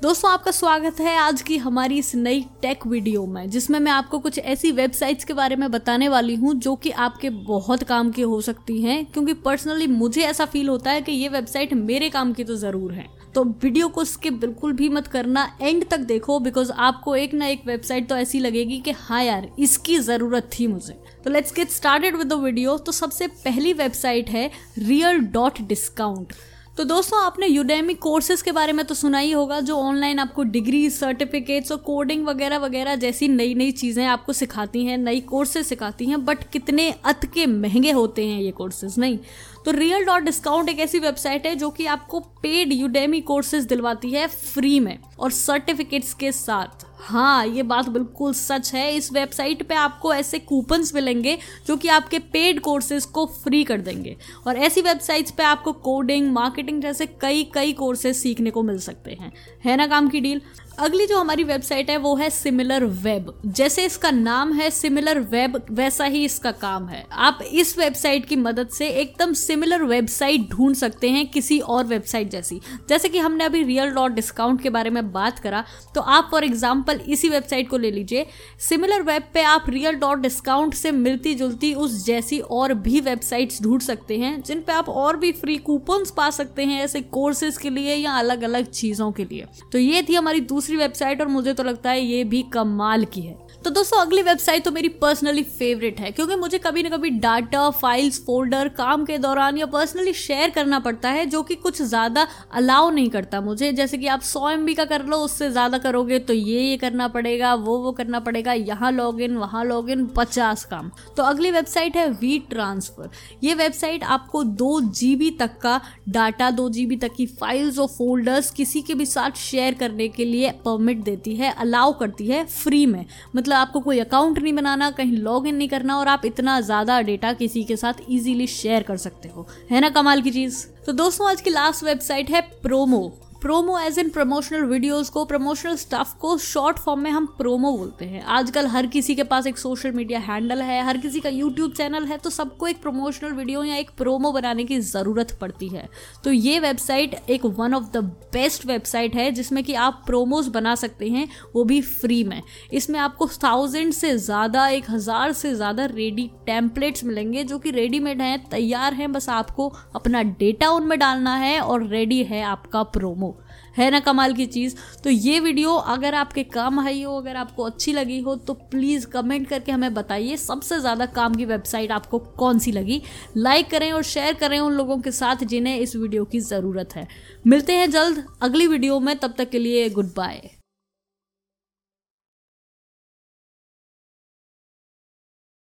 दोस्तों, आपका स्वागत है आज की हमारी इस नई टेक वीडियो में, जिसमें मैं आपको कुछ ऐसी वेबसाइट्स के बारे में बताने वाली हूँ, जो कि आपके बहुत काम की हो सकती हैं, क्योंकि पर्सनली मुझे ऐसा फील होता है कि ये वेबसाइट मेरे काम की तो ज़रूर है। तो वीडियो को स्किप बिल्कुल भी मत करना एंड तक देखो बिकॉज़ आपको एक ना एक वेबसाइट तो ऐसी लगेगी कि हाँ यार, इसकी ज़रूरत थी मुझे। तो let's get started with the video तो सबसे पहली वेबसाइट है रियल डॉट डिस्काउंट तो दोस्तों, आपने यूडेमी कोर्सेज के बारे में तो सुना ही होगा, जो ऑनलाइन आपको डिग्री सर्टिफिकेट्स और कोडिंग वगैरह वगैरह जैसी नई नई चीज़ें आपको सिखाती हैं, नई कोर्सेज सिखाती हैं बट कितने अत के महँगे होते हैं ये कोर्सेज नहीं? तो रियल डॉट डिस्काउंट एक ऐसी वेबसाइट है जो कि आपको पेड यूडेमी कोर्सेज दिलवाती है फ्री में और सर्टिफिकेट्स के साथ। हाँ ये बात बिल्कुल सच है। इस वेबसाइट पे आपको ऐसे कूपन्स मिलेंगे जो कि आपके पेड कोर्सेज को फ्री कर देंगे। और ऐसी वेबसाइट्स पे आपको कोडिंग मार्केटिंग जैसे कई कई कोर्सेज सीखने को मिल सकते हैं। है ना, काम की डील? अगली जो हमारी वेबसाइट है, वो है सिमिलर वेब जैसे इसका नाम है सिमिलर वेब वैसा ही इसका काम है। आप इस वेबसाइट की मदद से एकदम सिमिलर वेबसाइट ढूंढ सकते हैं किसी और वेबसाइट जैसी। जैसे कि हमने अभी रियल डॉट डिस्काउंट के बारे में बात करा तो आप फॉर एग्ज़ाम्पल इसी वेबसाइट को ले लीजिए। सिमिलर वेब पे आप रियल डॉट डिस्काउंट से मिलती जुलती उस जैसी और भी वेबसाइट्स ढूंढ सकते हैं, जिन पे आप और भी फ्री कूपन्स पा सकते हैं ऐसे कोर्सेज के लिए या अलग अलग चीज़ों के लिए। तो ये थी हमारी दूसरी वेबसाइट और मुझे तो लगता है ये भी कमाल की है। तो दोस्तों, अगली वेबसाइट तो मेरी पर्सनली फेवरेट है, क्योंकि मुझे कभी ना कभी डाटा फाइल्स फोल्डर काम के दौरान या पर्सनली शेयर करना पड़ता है, जो कि कुछ ज़्यादा अलाउ नहीं करता मुझे। जैसे कि आप सौ एम का कर लो, उससे ज़्यादा करोगे तो ये ये करना पड़ेगा, वो वो करना पड़ेगा, यहाँ लॉग इन वहाँ लॉग इन पचास काम। तो अगली वेबसाइट है वी ट्रांसफ़र ये वेबसाइट आपको दो जी तक का डाटा दो जी तक की फाइल्स और फोल्डर्स किसी के भी साथ शेयर करने के लिए परमिट देती है अलाउ करती है फ्री में। मतलब आपको कोई अकाउंट नहीं बनाना, कहीं लॉग इन नहीं करना और आप इतना ज़्यादा डेटा किसी के साथ इजीली शेयर कर सकते हो। है ना कमाल की चीज़? तो दोस्तों, आज की लास्ट वेबसाइट है promo promo as in promotional videos को प्रमोशनल स्टफ़ को शॉर्ट फॉर्म में हम प्रोमो बोलते हैं। आजकल हर किसी के पास एक सोशल मीडिया हैंडल है, हर किसी का यूट्यूब चैनल है तो सबको एक प्रमोशनल वीडियो या एक प्रोमो बनाने की ज़रूरत पड़ती है। तो ये वेबसाइट एक one of the best website है, जिसमें कि आप प्रोमोज बना सकते हैं, वो भी फ्री में। इसमें आपको थाउज़ेंड से ज़्यादा, एक हज़ार से ज़्यादा रेडी टेम्पलेट्स मिलेंगे, जो कि रेडीमेड हैं, तैयार हैं, बस आपको अपना डेटा उनमें डालना है और रेडी है आपका प्रोमो है ना कमाल की चीज़? तो ये वीडियो अगर आपके काम आई हो, अगर आपको अच्छी लगी हो तो प्लीज़ कमेंट करके हमें बताइए सबसे ज़्यादा काम की वेबसाइट आपको कौन सी लगी? लाइक करें और शेयर करें उन लोगों के साथ जिन्हें इस वीडियो की ज़रूरत है। मिलते हैं जल्द अगली वीडियो में, तब तक के लिए गुड बाय